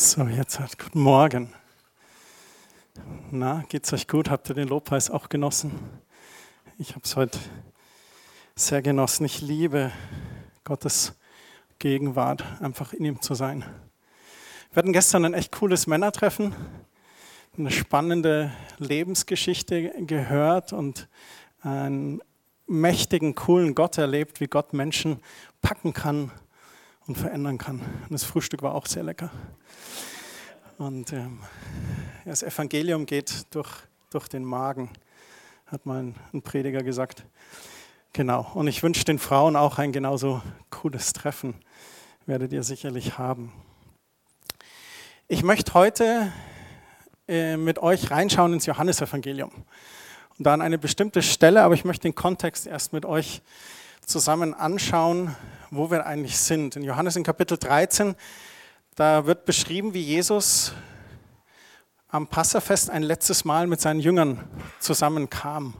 So, jetzt hat guten Morgen. Na, geht's euch gut? Habt ihr den Lobpreis auch genossen? Ich habe es heute sehr genossen. Ich liebe Gottes Gegenwart, einfach in ihm zu sein. Wir hatten gestern ein echt cooles Männertreffen, eine spannende Lebensgeschichte gehört und einen mächtigen, coolen Gott erlebt, wie Gott Menschen packen kann und verändern kann. Und das Frühstück war auch sehr lecker. Und ähm, das Evangelium geht durch, durch den Magen, hat mal ein, Prediger gesagt. Genau. Und ich wünsche den Frauen auch ein genauso cooles Treffen. Werdet ihr sicherlich haben. Ich möchte heute äh, mit euch reinschauen ins Johannesevangelium. Und da an eine bestimmte Stelle, aber ich möchte den Kontext erst mit euch zusammen anschauen, wo wir eigentlich sind. In Johannes in Kapitel 13, da wird beschrieben, wie Jesus am Passafest ein letztes Mal mit seinen Jüngern zusammenkam.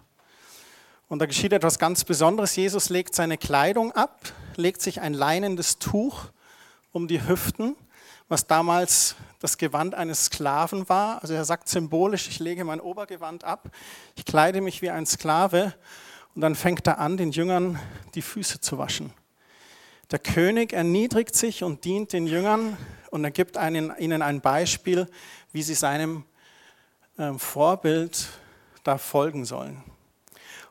Und da geschieht etwas ganz Besonderes. Jesus legt seine Kleidung ab, legt sich ein leinendes Tuch um die Hüften, was damals das Gewand eines Sklaven war. Also er sagt symbolisch, ich lege mein Obergewand ab, ich kleide mich wie ein Sklave und dann fängt er an, den Jüngern die Füße zu waschen. Der König erniedrigt sich und dient den Jüngern und er gibt einen, ihnen ein Beispiel, wie sie seinem äh, Vorbild da folgen sollen.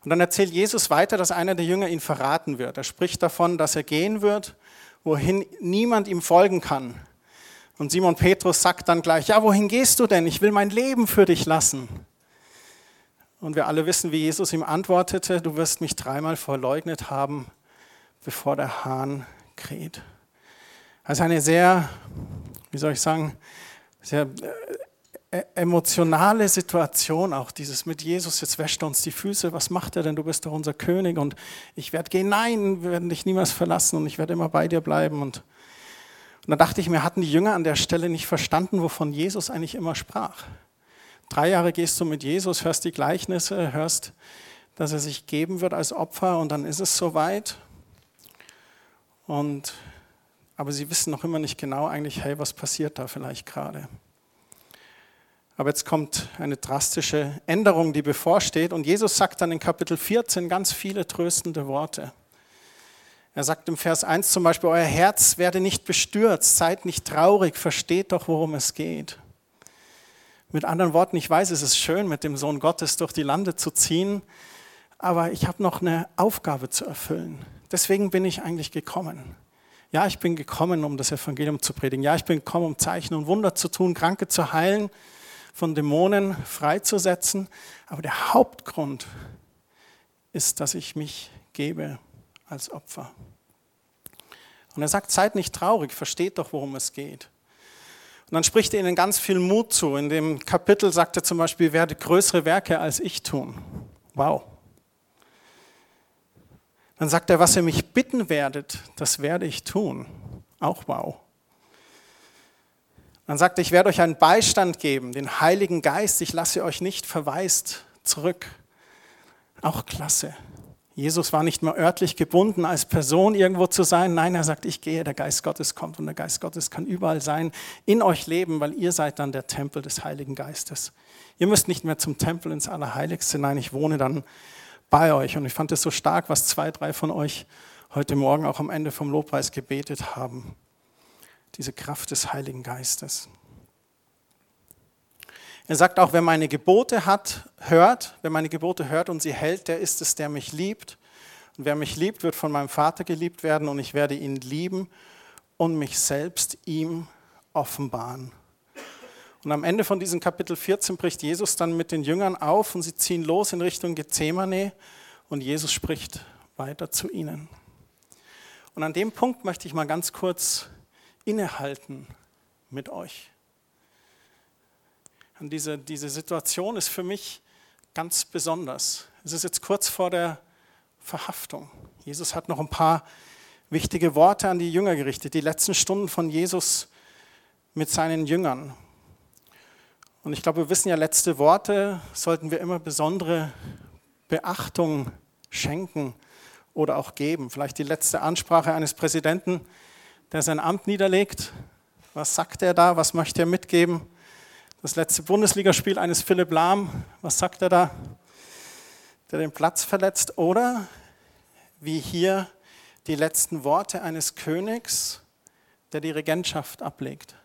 Und dann erzählt Jesus weiter, dass einer der Jünger ihn verraten wird. Er spricht davon, dass er gehen wird, wohin niemand ihm folgen kann. Und Simon Petrus sagt dann gleich, ja, wohin gehst du denn? Ich will mein Leben für dich lassen. Und wir alle wissen, wie Jesus ihm antwortete, du wirst mich dreimal verleugnet haben, bevor der Hahn kräht. Also eine sehr, wie soll ich sagen, sehr äh, emotionale Situation auch, dieses mit Jesus, jetzt wäscht er uns die Füße, was macht er denn, du bist doch unser König und ich werde gehen, nein, wir werden dich niemals verlassen und ich werde immer bei dir bleiben. Und, und da dachte ich mir, hatten die Jünger an der Stelle nicht verstanden, wovon Jesus eigentlich immer sprach. Drei Jahre gehst du mit Jesus, hörst die Gleichnisse, hörst, dass er sich geben wird als Opfer und dann ist es soweit. Und, aber sie wissen noch immer nicht genau eigentlich, hey, was passiert da vielleicht gerade. Aber jetzt kommt eine drastische Änderung, die bevorsteht. Und Jesus sagt dann in Kapitel 14 ganz viele tröstende Worte. Er sagt im Vers 1 zum Beispiel, euer Herz werde nicht bestürzt, seid nicht traurig, versteht doch, worum es geht. Mit anderen Worten, ich weiß, es ist schön, mit dem Sohn Gottes durch die Lande zu ziehen, aber ich habe noch eine Aufgabe zu erfüllen. Deswegen bin ich eigentlich gekommen. Ja, ich bin gekommen, um das Evangelium zu predigen. Ja, ich bin gekommen, um Zeichen und Wunder zu tun, Kranke zu heilen, von Dämonen freizusetzen. Aber der Hauptgrund ist, dass ich mich gebe als Opfer. Und er sagt, seid nicht traurig, versteht doch, worum es geht. Und dann spricht er ihnen ganz viel Mut zu. In dem Kapitel sagt er zum Beispiel, werde größere Werke als ich tun. Wow. Dann sagt er, was ihr mich bitten werdet, das werde ich tun. Auch wow. Dann sagt er, ich werde euch einen Beistand geben, den Heiligen Geist. Ich lasse euch nicht verwaist zurück. Auch klasse. Jesus war nicht mehr örtlich gebunden, als Person irgendwo zu sein. Nein, er sagt, ich gehe, der Geist Gottes kommt und der Geist Gottes kann überall sein, in euch leben, weil ihr seid dann der Tempel des Heiligen Geistes. Ihr müsst nicht mehr zum Tempel ins Allerheiligste, nein, ich wohne dann bei euch. Und ich fand es so stark, was zwei, drei von euch heute Morgen auch am Ende vom Lobpreis gebetet haben. Diese Kraft des Heiligen Geistes. Er sagt auch, wer meine Gebote hat, hört, wer meine Gebote hört und sie hält, der ist es, der mich liebt. Und wer mich liebt, wird von meinem Vater geliebt werden und ich werde ihn lieben und mich selbst ihm offenbaren. Und am Ende von diesem Kapitel 14 bricht Jesus dann mit den Jüngern auf und sie ziehen los in Richtung Gethsemane und Jesus spricht weiter zu ihnen. Und an dem Punkt möchte ich mal ganz kurz innehalten mit euch. Und diese, diese Situation ist für mich ganz besonders. Es ist jetzt kurz vor der Verhaftung. Jesus hat noch ein paar wichtige Worte an die Jünger gerichtet, die letzten Stunden von Jesus mit seinen Jüngern. Und ich glaube, wir wissen ja, letzte Worte sollten wir immer besondere Beachtung schenken oder auch geben. Vielleicht die letzte Ansprache eines Präsidenten, der sein Amt niederlegt Was sagt er da? Was möchte er mitgeben? Das letzte Bundesligaspiel eines Philipp Lahm, was sagt er da? Der den Platz verletzt. Oder wie hier die letzten Worte eines Königs, der die Regentschaft ablegt.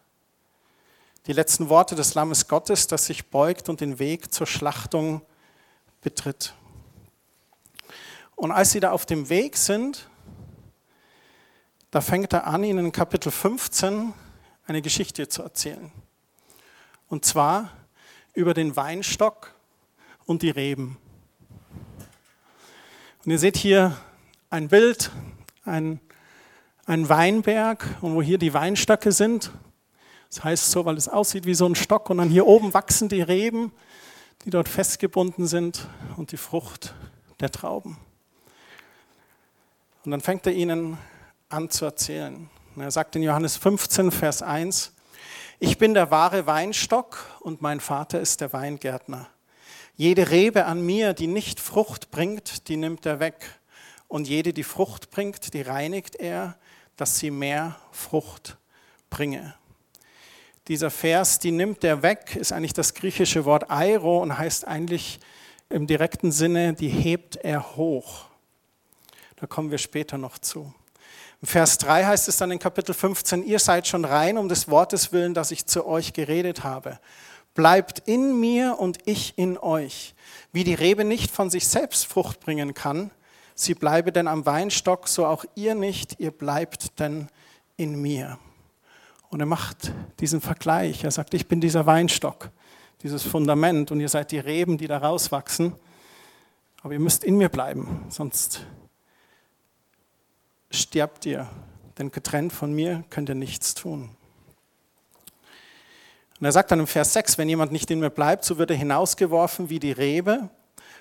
Die letzten Worte des Lammes Gottes, das sich beugt und den Weg zur Schlachtung betritt. Und als sie da auf dem Weg sind, da fängt er an, ihnen in Kapitel 15 eine Geschichte zu erzählen. Und zwar über den Weinstock und die Reben. Und ihr seht hier ein Bild, ein, ein Weinberg und wo hier die Weinstöcke sind. Das heißt so, weil es aussieht wie so ein Stock und dann hier oben wachsen die Reben, die dort festgebunden sind und die Frucht der Trauben. Und dann fängt er ihnen an zu erzählen. Und er sagt in Johannes 15, Vers 1, ich bin der wahre Weinstock und mein Vater ist der Weingärtner. Jede Rebe an mir, die nicht Frucht bringt, die nimmt er weg. Und jede, die Frucht bringt, die reinigt er, dass sie mehr Frucht bringe. Dieser Vers, die nimmt er weg, ist eigentlich das griechische Wort airo und heißt eigentlich im direkten Sinne, die hebt er hoch. Da kommen wir später noch zu. Im Vers 3 heißt es dann in Kapitel 15, ihr seid schon rein um des Wortes willen, das ich zu euch geredet habe. Bleibt in mir und ich in euch. Wie die Rebe nicht von sich selbst Frucht bringen kann, sie bleibe denn am Weinstock, so auch ihr nicht, ihr bleibt denn in mir. Und er macht diesen Vergleich. Er sagt, ich bin dieser Weinstock, dieses Fundament und ihr seid die Reben, die da rauswachsen. Aber ihr müsst in mir bleiben, sonst stirbt ihr, denn getrennt von mir könnt ihr nichts tun. Und er sagt dann im Vers 6, wenn jemand nicht in mir bleibt, so wird er hinausgeworfen wie die Rebe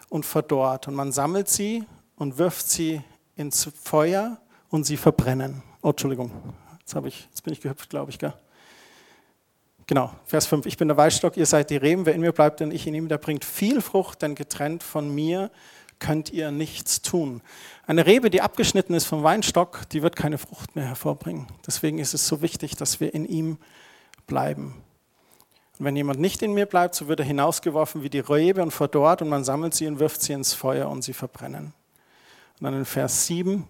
und verdorrt. Und man sammelt sie und wirft sie ins Feuer und sie verbrennen. Oh, Entschuldigung, jetzt, ich, jetzt bin ich gehüpft, glaube ich. Gell? Genau, Vers 5. Ich bin der Weinstock, ihr seid die Reben. Wer in mir bleibt und ich in ihm, der bringt viel Frucht, denn getrennt von mir könnt ihr nichts tun. Eine Rebe, die abgeschnitten ist vom Weinstock, die wird keine Frucht mehr hervorbringen. Deswegen ist es so wichtig, dass wir in ihm bleiben. Und wenn jemand nicht in mir bleibt, so wird er hinausgeworfen wie die Rebe und verdorrt und man sammelt sie und wirft sie ins Feuer und sie verbrennen. Und dann in Vers 7,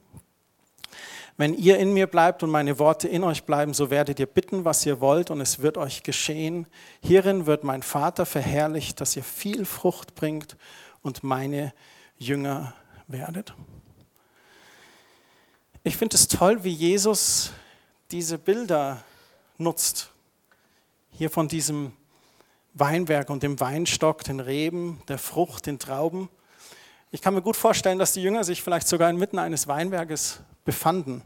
wenn ihr in mir bleibt und meine Worte in euch bleiben, so werdet ihr bitten, was ihr wollt, und es wird euch geschehen. Hierin wird mein Vater verherrlicht, dass ihr viel Frucht bringt und meine Jünger werdet. Ich finde es toll, wie Jesus diese Bilder nutzt. Hier von diesem Weinberg und dem Weinstock, den Reben, der Frucht, den Trauben. Ich kann mir gut vorstellen, dass die Jünger sich vielleicht sogar inmitten eines Weinberges befanden.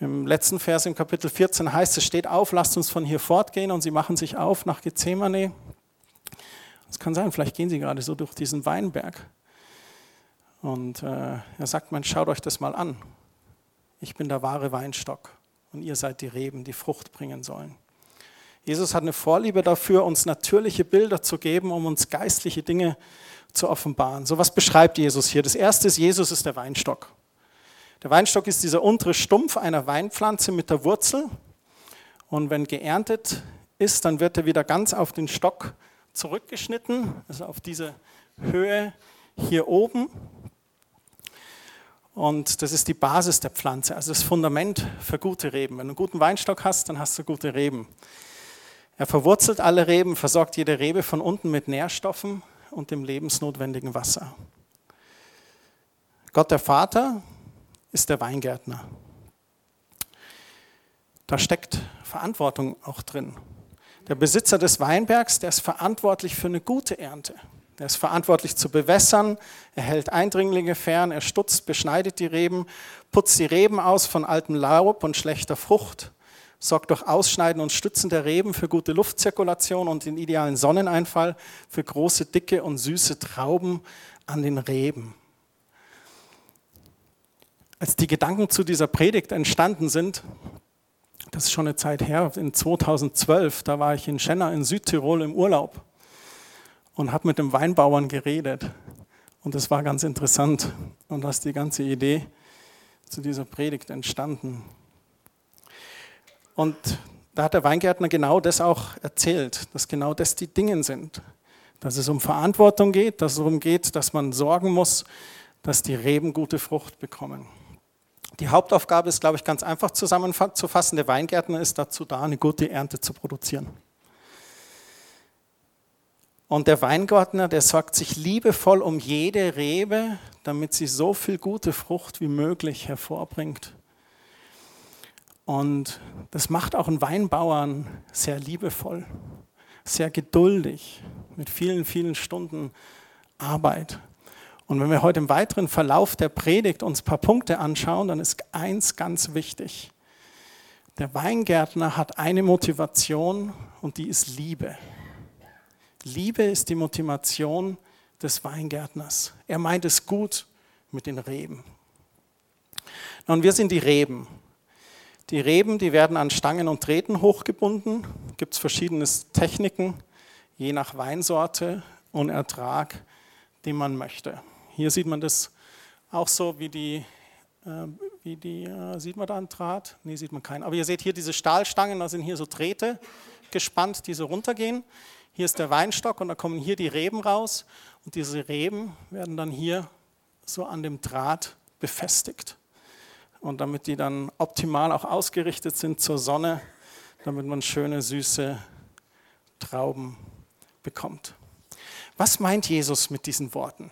Im letzten Vers im Kapitel 14 heißt es, steht auf, lasst uns von hier fortgehen und sie machen sich auf nach Gethsemane. Es kann sein, vielleicht gehen sie gerade so durch diesen Weinberg. Und äh, er sagt, man schaut euch das mal an. Ich bin der wahre Weinstock und ihr seid die Reben, die Frucht bringen sollen. Jesus hat eine Vorliebe dafür, uns natürliche Bilder zu geben, um uns geistliche Dinge zu offenbaren. So was beschreibt Jesus hier. Das erste ist, Jesus ist der Weinstock. Der Weinstock ist dieser untere Stumpf einer Weinpflanze mit der Wurzel. Und wenn geerntet ist, dann wird er wieder ganz auf den Stock zurückgeschnitten, also auf diese Höhe hier oben. Und das ist die Basis der Pflanze, also das Fundament für gute Reben. Wenn du einen guten Weinstock hast, dann hast du gute Reben. Er verwurzelt alle Reben, versorgt jede Rebe von unten mit Nährstoffen und dem lebensnotwendigen Wasser. Gott der Vater ist der Weingärtner. Da steckt Verantwortung auch drin. Der Besitzer des Weinbergs, der ist verantwortlich für eine gute Ernte. Er ist verantwortlich zu bewässern, er hält Eindringlinge fern, er stutzt, beschneidet die Reben, putzt die Reben aus von altem Laub und schlechter Frucht, sorgt durch Ausschneiden und Stützen der Reben für gute Luftzirkulation und den idealen Sonneneinfall für große, dicke und süße Trauben an den Reben. Als die Gedanken zu dieser Predigt entstanden sind, das ist schon eine Zeit her, in 2012, da war ich in Schenna in Südtirol im Urlaub und habe mit dem Weinbauern geredet. Und das war ganz interessant. Und da ist die ganze Idee zu dieser Predigt entstanden. Und da hat der Weingärtner genau das auch erzählt, dass genau das die Dinge sind. Dass es um Verantwortung geht, dass es darum geht, dass man sorgen muss, dass die Reben gute Frucht bekommen. Die Hauptaufgabe ist, glaube ich, ganz einfach zusammenzufassen. Der Weingärtner ist dazu da, eine gute Ernte zu produzieren. Und der Weingärtner, der sorgt sich liebevoll um jede Rebe, damit sie so viel gute Frucht wie möglich hervorbringt. Und das macht auch einen Weinbauern sehr liebevoll, sehr geduldig, mit vielen, vielen Stunden Arbeit. Und wenn wir heute im weiteren Verlauf der Predigt uns ein paar Punkte anschauen, dann ist eins ganz wichtig. Der Weingärtner hat eine Motivation und die ist Liebe. Liebe ist die Motivation des Weingärtners. Er meint es gut mit den Reben. Und wir sind die Reben. Die Reben, die werden an Stangen und Drähten hochgebunden. Gibt es verschiedene Techniken, je nach Weinsorte und Ertrag, den man möchte. Hier sieht man das auch so, wie die, äh, wie die äh, sieht man da einen Draht? Nee, sieht man keinen. Aber ihr seht hier diese Stahlstangen, da sind hier so Drähte gespannt, die so runtergehen. Hier ist der Weinstock und da kommen hier die Reben raus. Und diese Reben werden dann hier so an dem Draht befestigt. Und damit die dann optimal auch ausgerichtet sind zur Sonne, damit man schöne, süße Trauben bekommt. Was meint Jesus mit diesen Worten?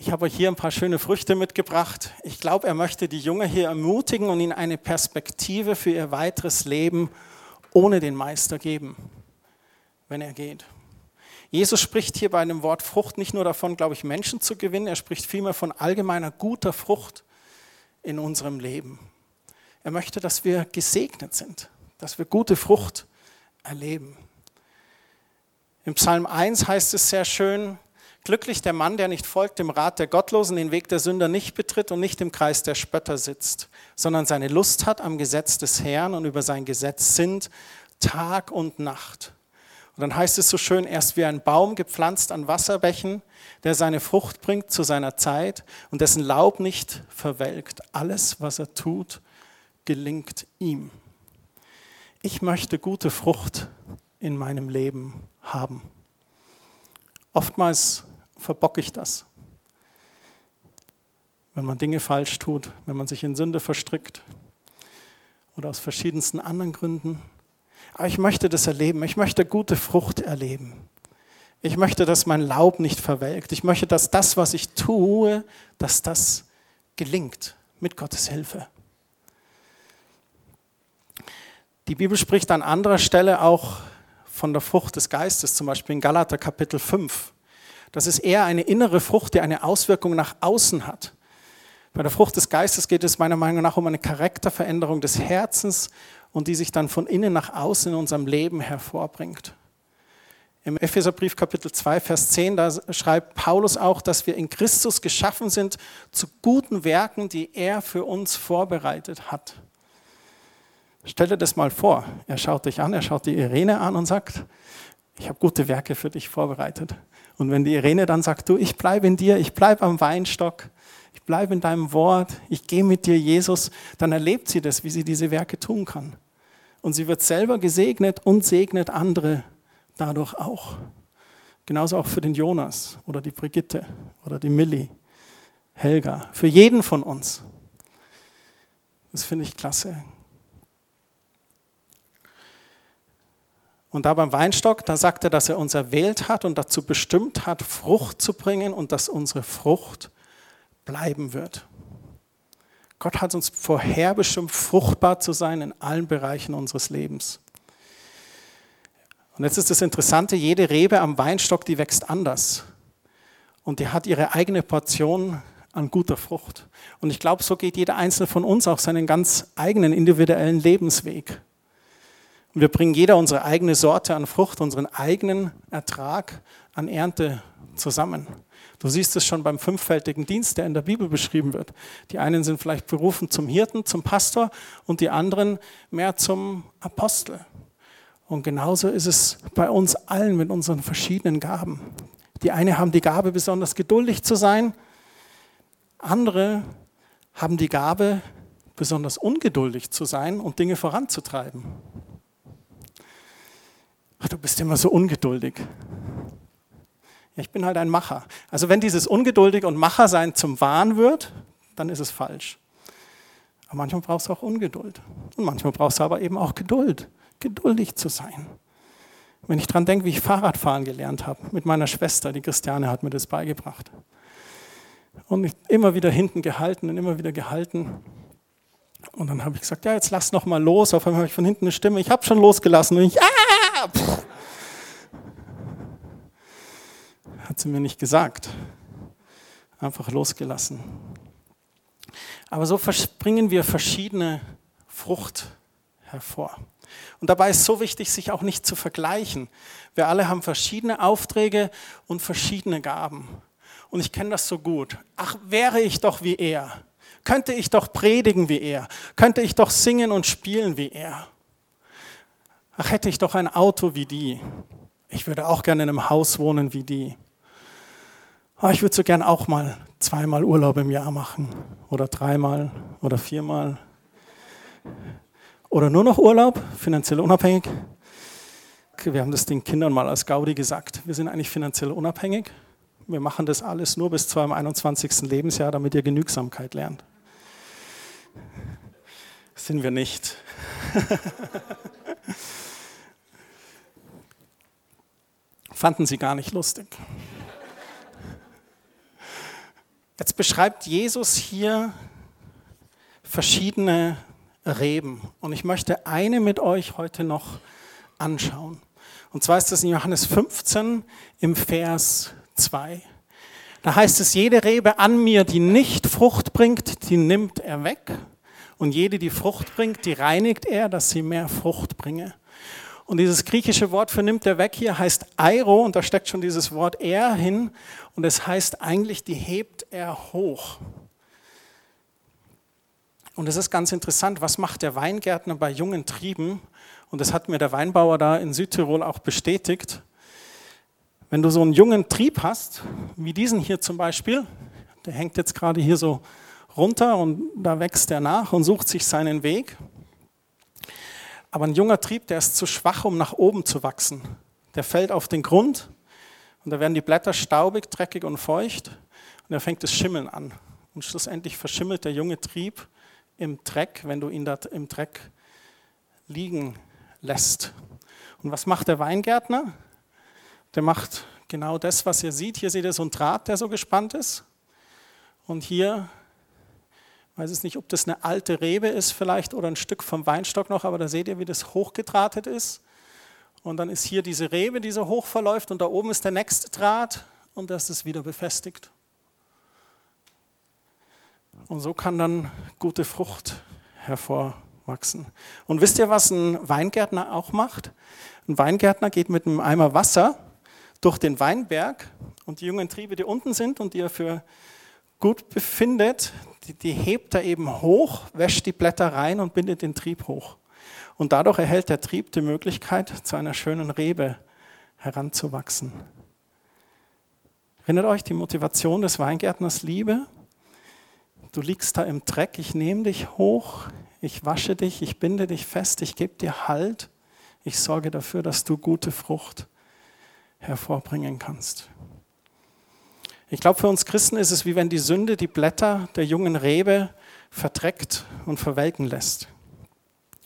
Ich habe euch hier ein paar schöne Früchte mitgebracht. Ich glaube, er möchte die Jünger hier ermutigen und ihnen eine Perspektive für ihr weiteres Leben ohne den Meister geben, wenn er geht. Jesus spricht hier bei dem Wort Frucht nicht nur davon, glaube ich, Menschen zu gewinnen, er spricht vielmehr von allgemeiner guter Frucht in unserem Leben. Er möchte, dass wir gesegnet sind, dass wir gute Frucht erleben. Im Psalm 1 heißt es sehr schön, glücklich der Mann, der nicht folgt dem Rat der Gottlosen, den Weg der Sünder nicht betritt und nicht im Kreis der Spötter sitzt, sondern seine Lust hat am Gesetz des Herrn und über sein Gesetz sind Tag und Nacht. Und dann heißt es so schön, er ist wie ein Baum gepflanzt an Wasserbächen, der seine Frucht bringt zu seiner Zeit und dessen Laub nicht verwelkt. Alles, was er tut, gelingt ihm. Ich möchte gute Frucht in meinem Leben haben. Oftmals verbocke ich das. Wenn man Dinge falsch tut, wenn man sich in Sünde verstrickt oder aus verschiedensten anderen Gründen. Aber ich möchte das erleben. Ich möchte gute Frucht erleben. Ich möchte, dass mein Laub nicht verwelkt. Ich möchte, dass das, was ich tue, dass das gelingt mit Gottes Hilfe. Die Bibel spricht an anderer Stelle auch von der Frucht des Geistes, zum Beispiel in Galater Kapitel 5. Das ist eher eine innere Frucht, die eine Auswirkung nach außen hat. Bei der Frucht des Geistes geht es meiner Meinung nach um eine Charakterveränderung des Herzens und die sich dann von innen nach außen in unserem Leben hervorbringt. Im Epheserbrief Kapitel 2, Vers 10, da schreibt Paulus auch, dass wir in Christus geschaffen sind zu guten Werken, die er für uns vorbereitet hat. Stell dir das mal vor. Er schaut dich an, er schaut die Irene an und sagt, ich habe gute Werke für dich vorbereitet. Und wenn die Irene dann sagt, du, ich bleibe in dir, ich bleibe am Weinstock, ich bleibe in deinem Wort, ich gehe mit dir, Jesus, dann erlebt sie das, wie sie diese Werke tun kann. Und sie wird selber gesegnet und segnet andere dadurch auch. Genauso auch für den Jonas oder die Brigitte oder die Millie, Helga, für jeden von uns. Das finde ich klasse. Und da beim Weinstock, da sagt er, dass er uns erwählt hat und dazu bestimmt hat, Frucht zu bringen und dass unsere Frucht bleiben wird. Gott hat uns vorherbestimmt, fruchtbar zu sein in allen Bereichen unseres Lebens. Und jetzt ist das Interessante, jede Rebe am Weinstock, die wächst anders. Und die hat ihre eigene Portion an guter Frucht. Und ich glaube, so geht jeder Einzelne von uns auch seinen ganz eigenen individuellen Lebensweg. Und wir bringen jeder unsere eigene Sorte an Frucht, unseren eigenen Ertrag an Ernte zusammen. Du siehst es schon beim fünffältigen Dienst, der in der Bibel beschrieben wird. Die einen sind vielleicht berufen zum Hirten, zum Pastor und die anderen mehr zum Apostel. Und genauso ist es bei uns allen mit unseren verschiedenen Gaben. Die eine haben die Gabe, besonders geduldig zu sein. Andere haben die Gabe, besonders ungeduldig zu sein und Dinge voranzutreiben. Ach, du bist immer so ungeduldig. Ich bin halt ein Macher. Also wenn dieses Ungeduldig und Machersein zum Wahn wird, dann ist es falsch. Aber manchmal brauchst du auch Ungeduld. Und manchmal brauchst du aber eben auch Geduld, geduldig zu sein. Wenn ich daran denke, wie ich Fahrradfahren gelernt habe mit meiner Schwester, die Christiane hat mir das beigebracht. Und immer wieder hinten gehalten und immer wieder gehalten. Und dann habe ich gesagt, ja, jetzt lass noch mal los. Auf einmal habe ich von hinten eine Stimme, ich habe schon losgelassen. Und ich, ah! Pff. Hat sie mir nicht gesagt. Einfach losgelassen. Aber so bringen wir verschiedene Frucht hervor. Und dabei ist so wichtig, sich auch nicht zu vergleichen. Wir alle haben verschiedene Aufträge und verschiedene Gaben. Und ich kenne das so gut. Ach, wäre ich doch wie er. Könnte ich doch predigen wie er. Könnte ich doch singen und spielen wie er. Ach, hätte ich doch ein Auto wie die. Ich würde auch gerne in einem Haus wohnen wie die. Oh, ich würde so gern auch mal zweimal Urlaub im Jahr machen oder dreimal oder viermal. Oder nur noch Urlaub, finanziell unabhängig. Wir haben das den Kindern mal als Gaudi gesagt. Wir sind eigentlich finanziell unabhängig. Wir machen das alles nur bis zu einem 21. Lebensjahr, damit ihr Genügsamkeit lernt. Sind wir nicht. Fanden sie gar nicht lustig. Jetzt beschreibt Jesus hier verschiedene Reben. Und ich möchte eine mit euch heute noch anschauen. Und zwar ist das in Johannes 15 im Vers 2. Da heißt es, jede Rebe an mir, die nicht Frucht bringt, die nimmt er weg. Und jede, die Frucht bringt, die reinigt er, dass sie mehr Frucht bringe. Und dieses griechische Wort für nimmt er weg hier heißt Airo und da steckt schon dieses Wort er hin und es heißt eigentlich, die hebt er hoch. Und es ist ganz interessant, was macht der Weingärtner bei jungen Trieben? Und das hat mir der Weinbauer da in Südtirol auch bestätigt. Wenn du so einen jungen Trieb hast, wie diesen hier zum Beispiel, der hängt jetzt gerade hier so runter und da wächst er nach und sucht sich seinen Weg. Aber ein junger Trieb, der ist zu schwach, um nach oben zu wachsen. Der fällt auf den Grund und da werden die Blätter staubig, dreckig und feucht und er fängt das Schimmeln an. Und schlussendlich verschimmelt der junge Trieb im Dreck, wenn du ihn da im Dreck liegen lässt. Und was macht der Weingärtner? Der macht genau das, was ihr seht. Hier seht ihr so einen Draht, der so gespannt ist. Und hier, weiß es nicht, ob das eine alte Rebe ist vielleicht oder ein Stück vom Weinstock noch, aber da seht ihr, wie das hochgedrahtet ist. Und dann ist hier diese Rebe, die so hoch verläuft und da oben ist der nächste Draht und das ist wieder befestigt. Und so kann dann gute Frucht hervorwachsen. Und wisst ihr, was ein Weingärtner auch macht? Ein Weingärtner geht mit einem Eimer Wasser durch den Weinberg und die jungen Triebe, die unten sind und die er für gut befindet, die, die hebt er eben hoch, wäscht die Blätter rein und bindet den Trieb hoch. Und dadurch erhält der Trieb die Möglichkeit, zu einer schönen Rebe heranzuwachsen. Erinnert euch die Motivation des Weingärtners Liebe? Du liegst da im Dreck, ich nehme dich hoch, ich wasche dich, ich binde dich fest, ich gebe dir Halt, ich sorge dafür, dass du gute Frucht hervorbringen kannst. Ich glaube, für uns Christen ist es wie wenn die Sünde die Blätter der jungen Rebe verdreckt und verwelken lässt.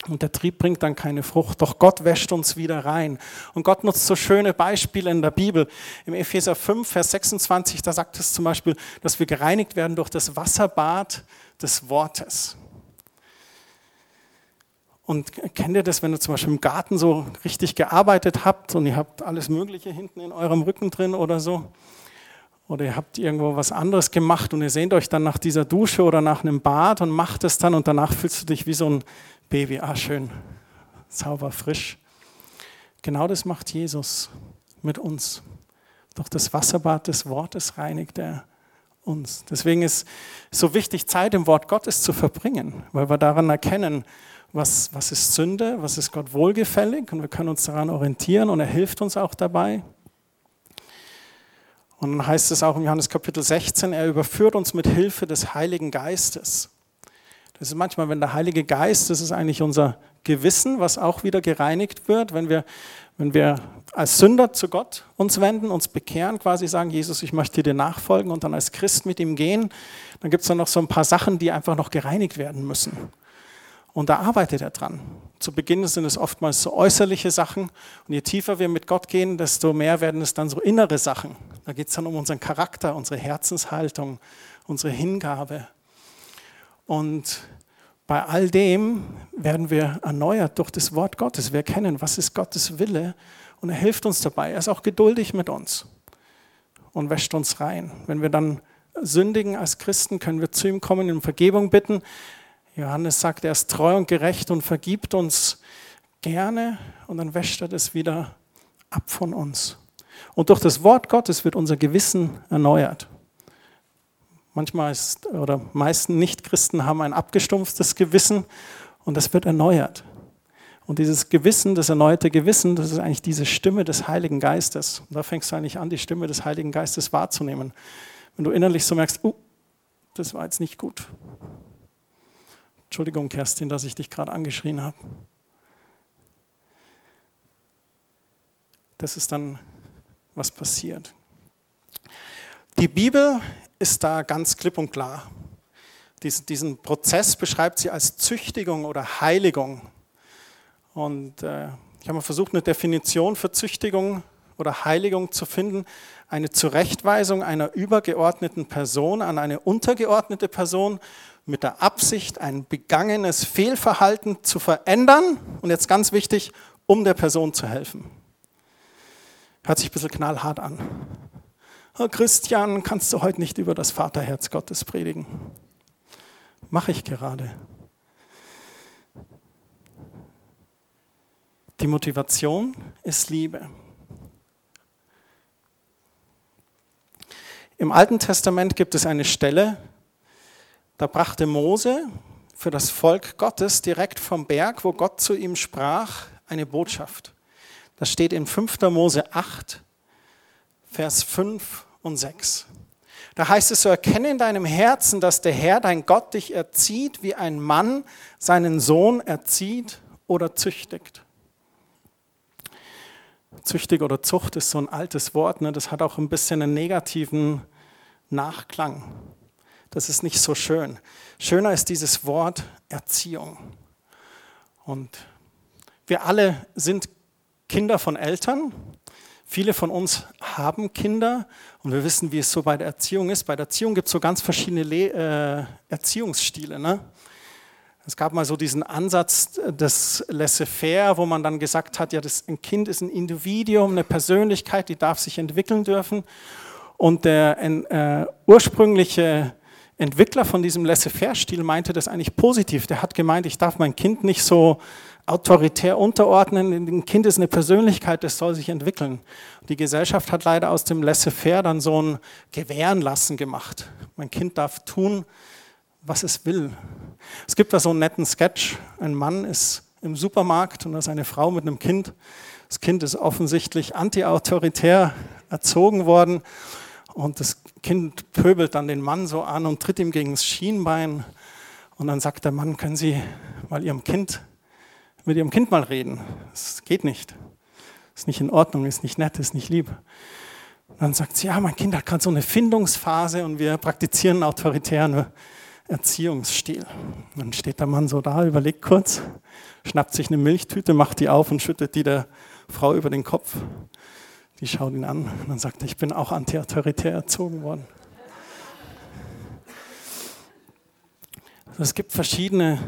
Und der Trieb bringt dann keine Frucht. Doch Gott wäscht uns wieder rein. Und Gott nutzt so schöne Beispiele in der Bibel. Im Epheser 5, Vers 26, da sagt es zum Beispiel, dass wir gereinigt werden durch das Wasserbad des Wortes. Und kennt ihr das, wenn ihr zum Beispiel im Garten so richtig gearbeitet habt und ihr habt alles Mögliche hinten in eurem Rücken drin oder so? Oder ihr habt irgendwo was anderes gemacht und ihr sehnt euch dann nach dieser Dusche oder nach einem Bad und macht es dann und danach fühlst du dich wie so ein Baby, ah schön, sauber, frisch. Genau das macht Jesus mit uns. Durch das Wasserbad des Wortes reinigt er uns. Deswegen ist es so wichtig, Zeit im Wort Gottes zu verbringen, weil wir daran erkennen, was, was ist Sünde, was ist Gott wohlgefällig und wir können uns daran orientieren und er hilft uns auch dabei. Und dann heißt es auch im Johannes Kapitel 16, er überführt uns mit Hilfe des Heiligen Geistes. Das ist manchmal, wenn der Heilige Geist, das ist eigentlich unser Gewissen, was auch wieder gereinigt wird, wenn wir, wenn wir als Sünder zu Gott uns wenden, uns bekehren, quasi sagen, Jesus, ich möchte dir nachfolgen und dann als Christ mit ihm gehen, dann gibt es dann noch so ein paar Sachen, die einfach noch gereinigt werden müssen. Und da arbeitet er dran. Zu Beginn sind es oftmals so äußerliche Sachen. Und je tiefer wir mit Gott gehen, desto mehr werden es dann so innere Sachen. Da geht es dann um unseren Charakter, unsere Herzenshaltung, unsere Hingabe. Und bei all dem werden wir erneuert durch das Wort Gottes. Wir erkennen, was ist Gottes Wille und er hilft uns dabei. Er ist auch geduldig mit uns und wäscht uns rein. Wenn wir dann sündigen als Christen, können wir zu ihm kommen, um Vergebung bitten. Johannes sagt, er ist treu und gerecht und vergibt uns gerne und dann wäscht er das wieder ab von uns. Und durch das Wort Gottes wird unser Gewissen erneuert. Manchmal ist, oder meisten Nichtchristen haben ein abgestumpftes Gewissen und das wird erneuert. Und dieses Gewissen, das erneuerte Gewissen, das ist eigentlich diese Stimme des Heiligen Geistes. Und da fängst du eigentlich an, die Stimme des Heiligen Geistes wahrzunehmen. Wenn du innerlich so merkst, oh, das war jetzt nicht gut. Entschuldigung, Kerstin, dass ich dich gerade angeschrien habe. Das ist dann, was passiert. Die Bibel ist da ganz klipp und klar. Diesen Prozess beschreibt sie als Züchtigung oder Heiligung. Und äh, ich habe mal versucht, eine Definition für Züchtigung oder Heiligung zu finden. Eine Zurechtweisung einer übergeordneten Person an eine untergeordnete Person mit der Absicht, ein begangenes Fehlverhalten zu verändern und jetzt ganz wichtig, um der Person zu helfen. Hört sich ein bisschen knallhart an. Oh Christian, kannst du heute nicht über das Vaterherz Gottes predigen? Mache ich gerade. Die Motivation ist Liebe. Im Alten Testament gibt es eine Stelle, da brachte Mose für das Volk Gottes direkt vom Berg, wo Gott zu ihm sprach, eine Botschaft. Das steht in 5. Mose 8, Vers 5 und 6. Da heißt es so, erkenne in deinem Herzen, dass der Herr, dein Gott, dich erzieht, wie ein Mann seinen Sohn erzieht oder züchtigt. Züchtig oder Zucht ist so ein altes Wort, ne? das hat auch ein bisschen einen negativen Nachklang. Das ist nicht so schön. Schöner ist dieses Wort Erziehung. Und wir alle sind Kinder von Eltern. Viele von uns haben Kinder und wir wissen, wie es so bei der Erziehung ist. Bei der Erziehung gibt es so ganz verschiedene Le äh, Erziehungsstile. Ne? Es gab mal so diesen Ansatz des Laissez-faire, wo man dann gesagt hat, ja, das, ein Kind ist ein Individuum, eine Persönlichkeit, die darf sich entwickeln dürfen. Und der äh, ursprüngliche Entwickler von diesem Laissez-faire-Stil meinte das eigentlich positiv. Der hat gemeint, ich darf mein Kind nicht so autoritär unterordnen. Ein Kind ist eine Persönlichkeit, das soll sich entwickeln. Die Gesellschaft hat leider aus dem Laissez-faire dann so ein Gewähren lassen gemacht. Mein Kind darf tun, was es will. Es gibt da so einen netten Sketch. Ein Mann ist im Supermarkt und da ist eine Frau mit einem Kind. Das Kind ist offensichtlich anti-autoritär erzogen worden und das Kind pöbelt dann den Mann so an und tritt ihm gegen das Schienbein. Und dann sagt der Mann, können Sie mal Ihrem Kind, mit Ihrem Kind mal reden? Das geht nicht. Ist nicht in Ordnung, ist nicht nett, ist nicht lieb. Und dann sagt sie, ja, mein Kind hat gerade so eine Findungsphase und wir praktizieren einen autoritären Erziehungsstil. Und dann steht der Mann so da, überlegt kurz, schnappt sich eine Milchtüte, macht die auf und schüttet die der Frau über den Kopf. Die schaut ihn an und dann sagt er, ich bin auch antiautoritär erzogen worden. Also es gibt verschiedene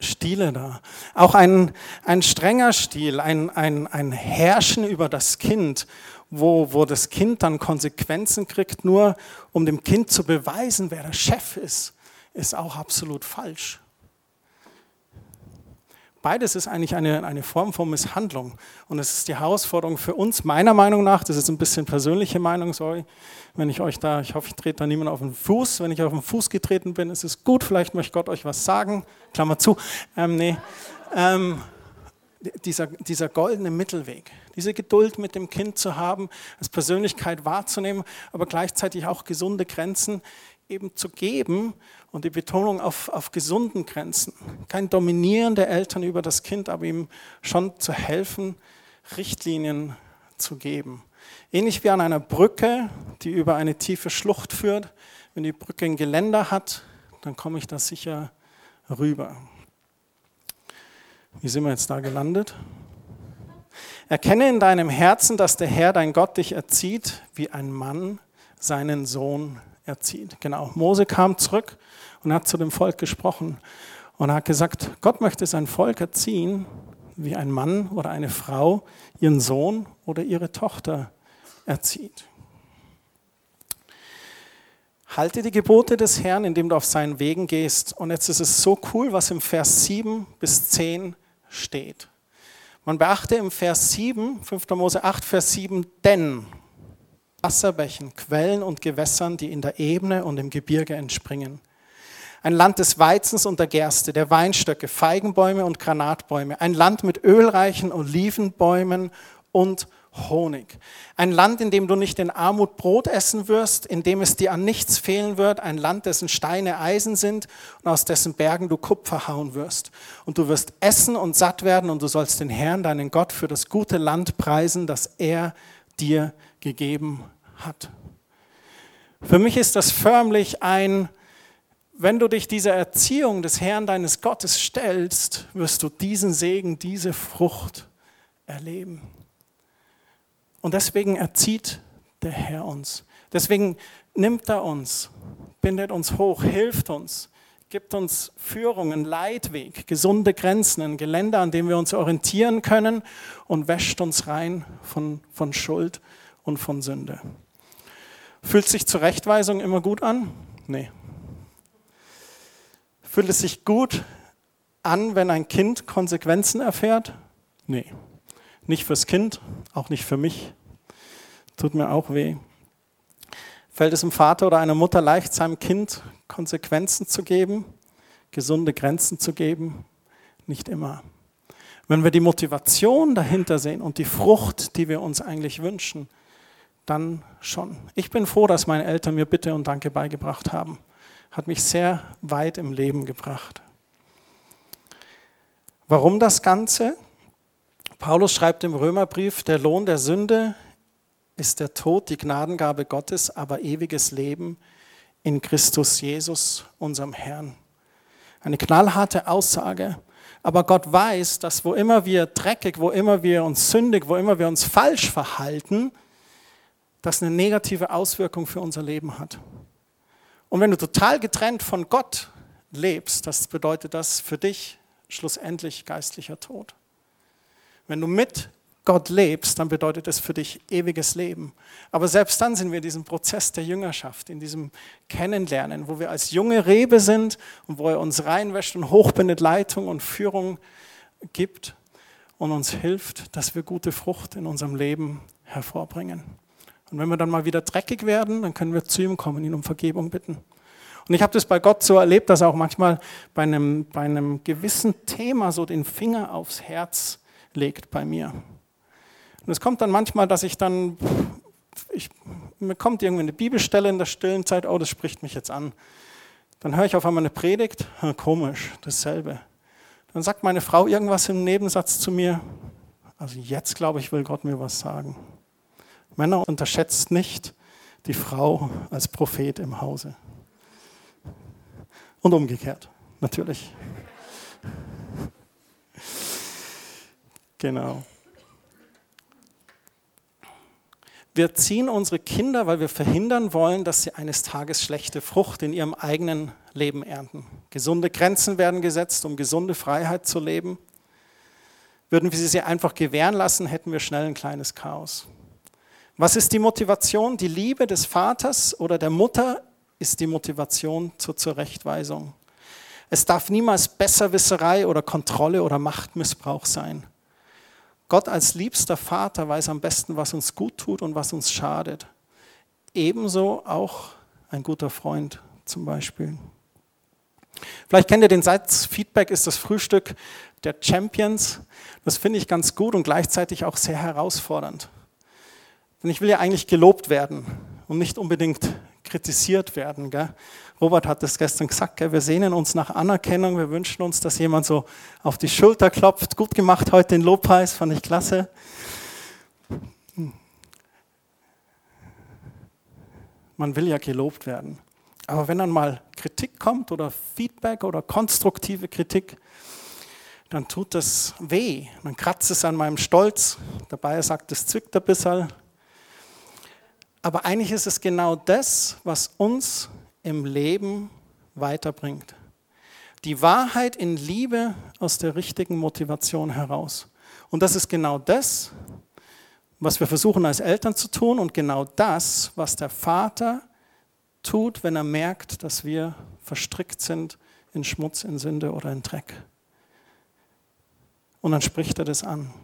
Stile da. Auch ein, ein strenger Stil, ein, ein, ein Herrschen über das Kind, wo, wo das Kind dann Konsequenzen kriegt, nur um dem Kind zu beweisen, wer der Chef ist, ist auch absolut falsch. Beides ist eigentlich eine, eine Form von Misshandlung. Und es ist die Herausforderung für uns, meiner Meinung nach, das ist ein bisschen persönliche Meinung, sorry, wenn ich euch da, ich hoffe, ich trete da niemand auf den Fuß. Wenn ich auf den Fuß getreten bin, ist es gut, vielleicht möchte Gott euch was sagen. Klammer zu. Ähm, nee. Ähm, dieser, dieser goldene Mittelweg, diese Geduld mit dem Kind zu haben, als Persönlichkeit wahrzunehmen, aber gleichzeitig auch gesunde Grenzen eben zu geben und die Betonung auf, auf gesunden Grenzen. Kein Dominieren der Eltern über das Kind, aber ihm schon zu helfen, Richtlinien zu geben. Ähnlich wie an einer Brücke, die über eine tiefe Schlucht führt. Wenn die Brücke ein Geländer hat, dann komme ich da sicher rüber. Wie sind wir jetzt da gelandet? Erkenne in deinem Herzen, dass der Herr, dein Gott, dich erzieht, wie ein Mann seinen Sohn erzieht. Genau, Mose kam zurück und hat zu dem Volk gesprochen und hat gesagt, Gott möchte sein Volk erziehen, wie ein Mann oder eine Frau ihren Sohn oder ihre Tochter erzieht. Halte die Gebote des Herrn, indem du auf seinen Wegen gehst. Und jetzt ist es so cool, was im Vers 7 bis 10 steht. Man beachte im Vers 7, 5. Mose 8, Vers 7, denn Wasserbächen, Quellen und Gewässern, die in der Ebene und im Gebirge entspringen. Ein Land des Weizens und der Gerste, der Weinstöcke, Feigenbäume und Granatbäume. Ein Land mit ölreichen Olivenbäumen und Honig. Ein Land, in dem du nicht in Armut Brot essen wirst, in dem es dir an nichts fehlen wird. Ein Land, dessen Steine Eisen sind und aus dessen Bergen du Kupfer hauen wirst. Und du wirst essen und satt werden und du sollst den Herrn, deinen Gott, für das gute Land preisen, das er dir gegeben hat. Für mich ist das förmlich ein, wenn du dich dieser Erziehung des Herrn deines Gottes stellst, wirst du diesen Segen, diese Frucht erleben. Und deswegen erzieht der Herr uns. Deswegen nimmt er uns, bindet uns hoch, hilft uns, gibt uns Führung, einen Leitweg, gesunde Grenzen, ein Geländer, an dem wir uns orientieren können und wäscht uns rein von, von Schuld und von Sünde. Fühlt sich Zurechtweisung immer gut an? Nee. Fühlt es sich gut an, wenn ein Kind Konsequenzen erfährt? Nee. Nicht fürs Kind, auch nicht für mich. Tut mir auch weh. Fällt es einem Vater oder einer Mutter leicht, seinem Kind Konsequenzen zu geben, gesunde Grenzen zu geben? Nicht immer. Wenn wir die Motivation dahinter sehen und die Frucht, die wir uns eigentlich wünschen, dann schon. Ich bin froh, dass meine Eltern mir Bitte und Danke beigebracht haben. Hat mich sehr weit im Leben gebracht. Warum das Ganze? Paulus schreibt im Römerbrief, der Lohn der Sünde ist der Tod, die Gnadengabe Gottes, aber ewiges Leben in Christus Jesus, unserem Herrn. Eine knallharte Aussage. Aber Gott weiß, dass wo immer wir dreckig, wo immer wir uns sündig, wo immer wir uns falsch verhalten, das eine negative Auswirkung für unser Leben hat. Und wenn du total getrennt von Gott lebst, das bedeutet das für dich schlussendlich geistlicher Tod. Wenn du mit Gott lebst, dann bedeutet es für dich ewiges Leben. Aber selbst dann sind wir in diesem Prozess der Jüngerschaft, in diesem Kennenlernen, wo wir als junge Rebe sind und wo er uns reinwäscht und hochbindet Leitung und Führung gibt und uns hilft, dass wir gute Frucht in unserem Leben hervorbringen. Und wenn wir dann mal wieder dreckig werden, dann können wir zu ihm kommen, ihn um Vergebung bitten. Und ich habe das bei Gott so erlebt, dass er auch manchmal bei einem, bei einem gewissen Thema so den Finger aufs Herz legt bei mir. Und es kommt dann manchmal, dass ich dann, ich, mir kommt irgendwie eine Bibelstelle in der stillen Zeit, oh, das spricht mich jetzt an. Dann höre ich auf einmal eine Predigt, komisch, dasselbe. Dann sagt meine Frau irgendwas im Nebensatz zu mir, also jetzt glaube ich, will Gott mir was sagen. Männer unterschätzt nicht die Frau als Prophet im Hause. Und umgekehrt, natürlich. Genau. Wir ziehen unsere Kinder, weil wir verhindern wollen, dass sie eines Tages schlechte Frucht in ihrem eigenen Leben ernten. Gesunde Grenzen werden gesetzt, um gesunde Freiheit zu leben. Würden wir sie einfach gewähren lassen, hätten wir schnell ein kleines Chaos. Was ist die Motivation? Die Liebe des Vaters oder der Mutter ist die Motivation zur Zurechtweisung. Es darf niemals Besserwisserei oder Kontrolle oder Machtmissbrauch sein. Gott als liebster Vater weiß am besten, was uns gut tut und was uns schadet. Ebenso auch ein guter Freund zum Beispiel. Vielleicht kennt ihr den Satz, Feedback ist das Frühstück der Champions. Das finde ich ganz gut und gleichzeitig auch sehr herausfordernd. Denn ich will ja eigentlich gelobt werden und nicht unbedingt kritisiert werden. Gell? Robert hat das gestern gesagt, gell? wir sehnen uns nach Anerkennung, wir wünschen uns, dass jemand so auf die Schulter klopft. Gut gemacht heute den Lobpreis, fand ich klasse. Man will ja gelobt werden. Aber wenn dann mal Kritik kommt oder Feedback oder konstruktive Kritik, dann tut das weh. Dann kratzt es an meinem Stolz. Dabei sagt es zwickt ein bisschen. Aber eigentlich ist es genau das, was uns im Leben weiterbringt. Die Wahrheit in Liebe aus der richtigen Motivation heraus. Und das ist genau das, was wir versuchen als Eltern zu tun und genau das, was der Vater tut, wenn er merkt, dass wir verstrickt sind in Schmutz, in Sünde oder in Dreck. Und dann spricht er das an.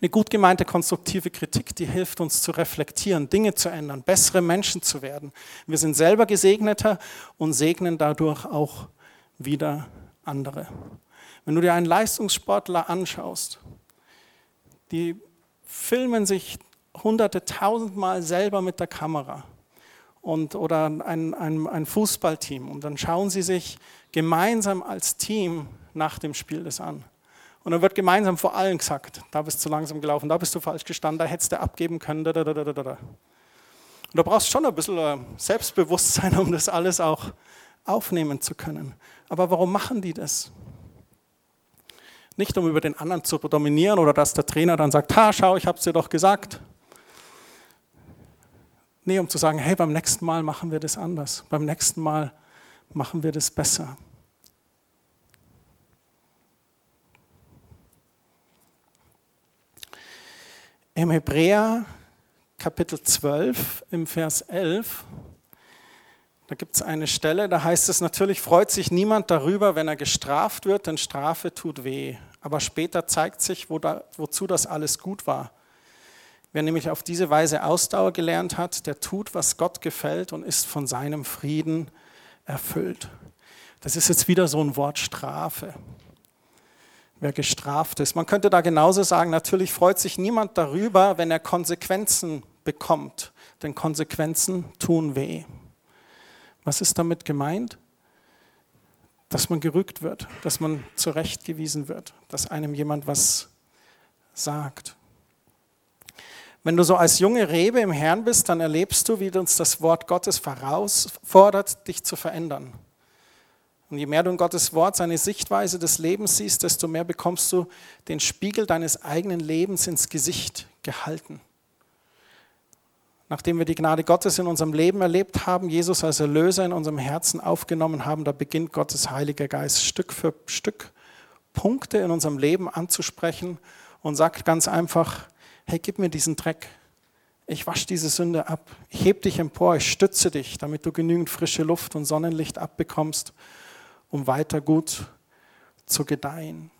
Eine gut gemeinte konstruktive Kritik, die hilft uns zu reflektieren, Dinge zu ändern, bessere Menschen zu werden. Wir sind selber gesegneter und segnen dadurch auch wieder andere. Wenn du dir einen Leistungssportler anschaust, die filmen sich hunderte, tausendmal selber mit der Kamera und, oder ein, ein, ein Fußballteam und dann schauen sie sich gemeinsam als Team nach dem Spiel das an. Und dann wird gemeinsam vor allen gesagt, da bist du zu langsam gelaufen, da bist du falsch gestanden, da hättest du abgeben können. Da, da, da, da, da. Und da brauchst schon ein bisschen äh, Selbstbewusstsein, um das alles auch aufnehmen zu können. Aber warum machen die das? Nicht um über den anderen zu dominieren oder dass der Trainer dann sagt, ha, schau, ich habe es dir doch gesagt. Nee, um zu sagen, hey, beim nächsten Mal machen wir das anders. Beim nächsten Mal machen wir das besser. Im Hebräer Kapitel 12 im Vers 11, da gibt es eine Stelle, da heißt es, natürlich freut sich niemand darüber, wenn er gestraft wird, denn Strafe tut weh. Aber später zeigt sich, wo da, wozu das alles gut war. Wer nämlich auf diese Weise Ausdauer gelernt hat, der tut, was Gott gefällt und ist von seinem Frieden erfüllt. Das ist jetzt wieder so ein Wort Strafe wer gestraft ist. Man könnte da genauso sagen, natürlich freut sich niemand darüber, wenn er Konsequenzen bekommt, denn Konsequenzen tun weh. Was ist damit gemeint? Dass man gerügt wird, dass man zurechtgewiesen wird, dass einem jemand was sagt. Wenn du so als junge Rebe im Herrn bist, dann erlebst du, wie uns das Wort Gottes herausfordert, dich zu verändern. Und je mehr du in Gottes Wort seine Sichtweise des Lebens siehst, desto mehr bekommst du den Spiegel deines eigenen Lebens ins Gesicht gehalten. Nachdem wir die Gnade Gottes in unserem Leben erlebt haben, Jesus als Erlöser in unserem Herzen aufgenommen haben, da beginnt Gottes Heiliger Geist Stück für Stück Punkte in unserem Leben anzusprechen und sagt ganz einfach, hey, gib mir diesen Dreck. Ich wasche diese Sünde ab. Ich heb dich empor, ich stütze dich, damit du genügend frische Luft und Sonnenlicht abbekommst um weiter gut zu gedeihen.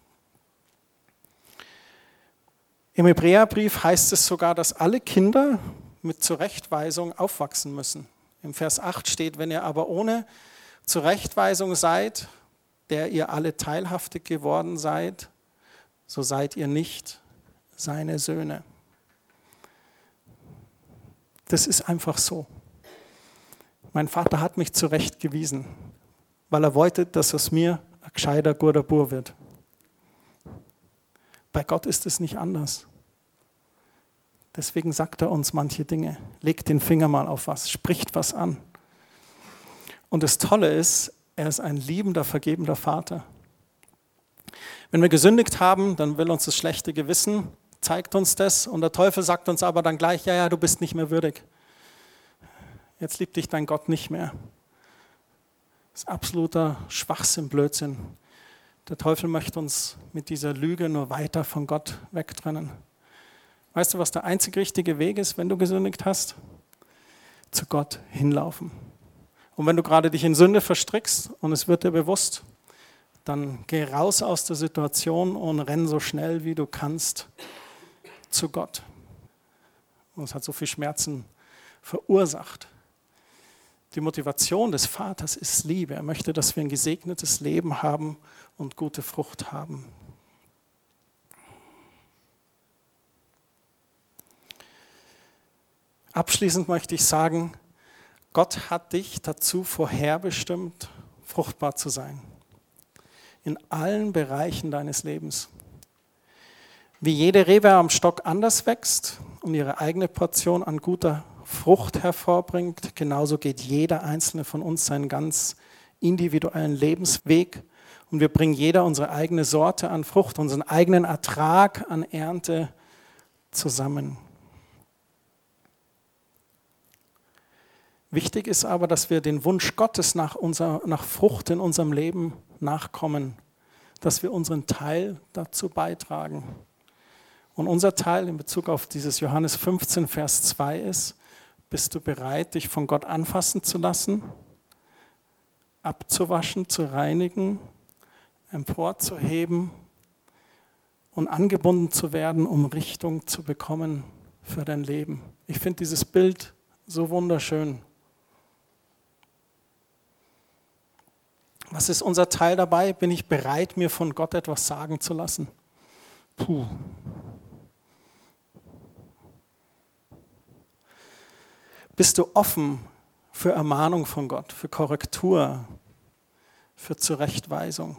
Im Hebräerbrief heißt es sogar, dass alle Kinder mit Zurechtweisung aufwachsen müssen. Im Vers 8 steht, wenn ihr aber ohne Zurechtweisung seid, der ihr alle teilhaftig geworden seid, so seid ihr nicht seine Söhne. Das ist einfach so. Mein Vater hat mich zurechtgewiesen weil er wollte, dass aus mir ein gescheiter, guter Bur wird. Bei Gott ist es nicht anders. Deswegen sagt er uns manche Dinge. Legt den Finger mal auf was, spricht was an. Und das Tolle ist, er ist ein liebender, vergebender Vater. Wenn wir gesündigt haben, dann will uns das schlechte Gewissen, zeigt uns das und der Teufel sagt uns aber dann gleich, ja, ja, du bist nicht mehr würdig. Jetzt liebt dich dein Gott nicht mehr. Das ist absoluter Schwachsinn, Blödsinn. Der Teufel möchte uns mit dieser Lüge nur weiter von Gott wegtrennen. Weißt du, was der einzig richtige Weg ist, wenn du gesündigt hast? Zu Gott hinlaufen. Und wenn du gerade dich in Sünde verstrickst und es wird dir bewusst, dann geh raus aus der Situation und renn so schnell wie du kannst zu Gott. Und es hat so viel Schmerzen verursacht. Die Motivation des Vaters ist Liebe. Er möchte, dass wir ein gesegnetes Leben haben und gute Frucht haben. Abschließend möchte ich sagen, Gott hat dich dazu vorherbestimmt, fruchtbar zu sein. In allen Bereichen deines Lebens. Wie jede Rebe am Stock anders wächst und ihre eigene Portion an guter Frucht hervorbringt, genauso geht jeder einzelne von uns seinen ganz individuellen Lebensweg und wir bringen jeder unsere eigene Sorte an Frucht, unseren eigenen Ertrag an Ernte zusammen. Wichtig ist aber, dass wir den Wunsch Gottes nach, unser, nach Frucht in unserem Leben nachkommen, dass wir unseren Teil dazu beitragen. Und unser Teil in Bezug auf dieses Johannes 15, Vers 2 ist, bist du bereit, dich von Gott anfassen zu lassen, abzuwaschen, zu reinigen, emporzuheben und angebunden zu werden, um Richtung zu bekommen für dein Leben. Ich finde dieses Bild so wunderschön. Was ist unser Teil dabei? Bin ich bereit, mir von Gott etwas sagen zu lassen? Puh. Bist du offen für Ermahnung von Gott, für Korrektur, für Zurechtweisung?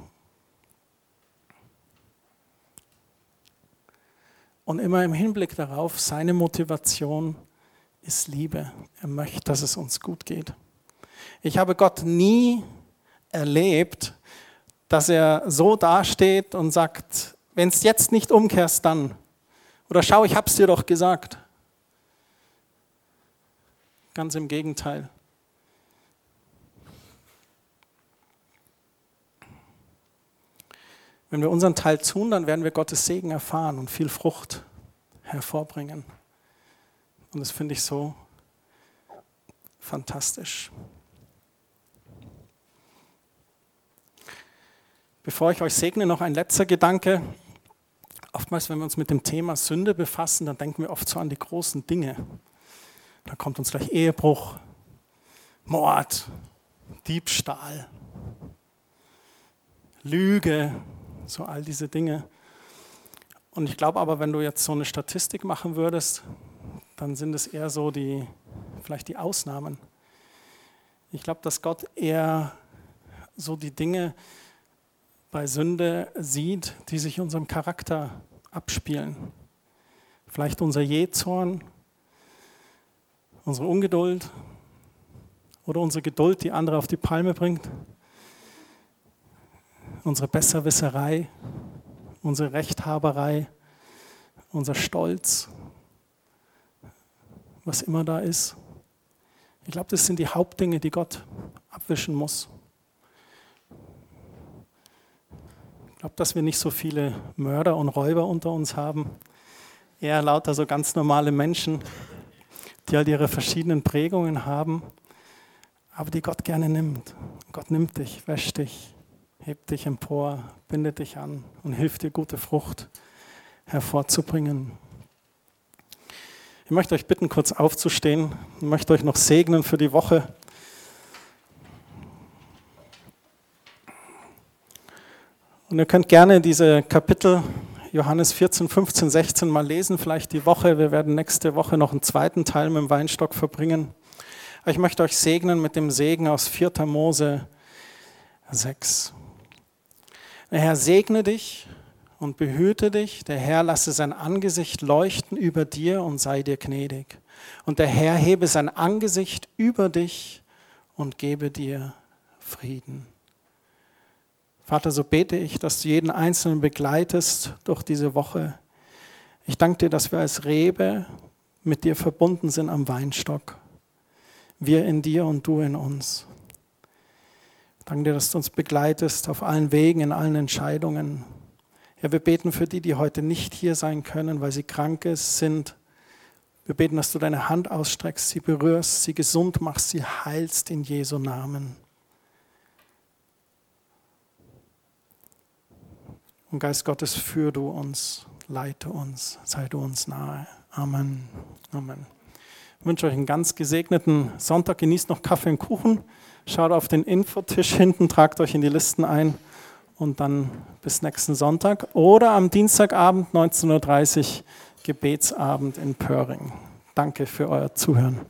Und immer im Hinblick darauf, seine Motivation ist Liebe. Er möchte, dass es uns gut geht. Ich habe Gott nie erlebt, dass er so dasteht und sagt, wenn es jetzt nicht umkehrst, dann. Oder schau, ich habe es dir doch gesagt. Ganz im Gegenteil. Wenn wir unseren Teil tun, dann werden wir Gottes Segen erfahren und viel Frucht hervorbringen. Und das finde ich so fantastisch. Bevor ich euch segne, noch ein letzter Gedanke. Oftmals, wenn wir uns mit dem Thema Sünde befassen, dann denken wir oft so an die großen Dinge. Da kommt uns gleich Ehebruch, Mord, Diebstahl, Lüge, so all diese Dinge. Und ich glaube aber, wenn du jetzt so eine Statistik machen würdest, dann sind es eher so die, vielleicht die Ausnahmen. Ich glaube, dass Gott eher so die Dinge bei Sünde sieht, die sich unserem Charakter abspielen. Vielleicht unser Jezorn, unsere Ungeduld oder unsere Geduld, die andere auf die Palme bringt, unsere Besserwisserei, unsere Rechthaberei, unser Stolz, was immer da ist. Ich glaube, das sind die Hauptdinge, die Gott abwischen muss. Ich glaube, dass wir nicht so viele Mörder und Räuber unter uns haben, eher lauter so ganz normale Menschen, die halt ihre verschiedenen Prägungen haben, aber die Gott gerne nimmt. Gott nimmt dich, wäscht dich, hebt dich empor, bindet dich an und hilft dir, gute Frucht hervorzubringen. Ich möchte euch bitten, kurz aufzustehen. Ich möchte euch noch segnen für die Woche. Und ihr könnt gerne diese Kapitel Johannes 14, 15, 16 mal lesen, vielleicht die Woche. Wir werden nächste Woche noch einen zweiten Teil mit dem Weinstock verbringen. Ich möchte euch segnen mit dem Segen aus 4. Mose 6. Der Herr segne dich und behüte dich. Der Herr lasse sein Angesicht leuchten über dir und sei dir gnädig. Und der Herr hebe sein Angesicht über dich und gebe dir Frieden. Vater, so bete ich, dass du jeden Einzelnen begleitest durch diese Woche. Ich danke dir, dass wir als Rebe mit dir verbunden sind am Weinstock. Wir in dir und du in uns. Ich danke dir, dass du uns begleitest auf allen Wegen, in allen Entscheidungen. Ja, wir beten für die, die heute nicht hier sein können, weil sie krank sind. Wir beten, dass du deine Hand ausstreckst, sie berührst, sie gesund machst, sie heilst in Jesu Namen. Und Geist Gottes, führ du uns, leite uns, sei du uns nahe. Amen. Amen. Ich wünsche euch einen ganz gesegneten Sonntag. Genießt noch Kaffee und Kuchen. Schaut auf den Infotisch hinten, tragt euch in die Listen ein und dann bis nächsten Sonntag oder am Dienstagabend 19.30 Uhr Gebetsabend in Pöring. Danke für euer Zuhören.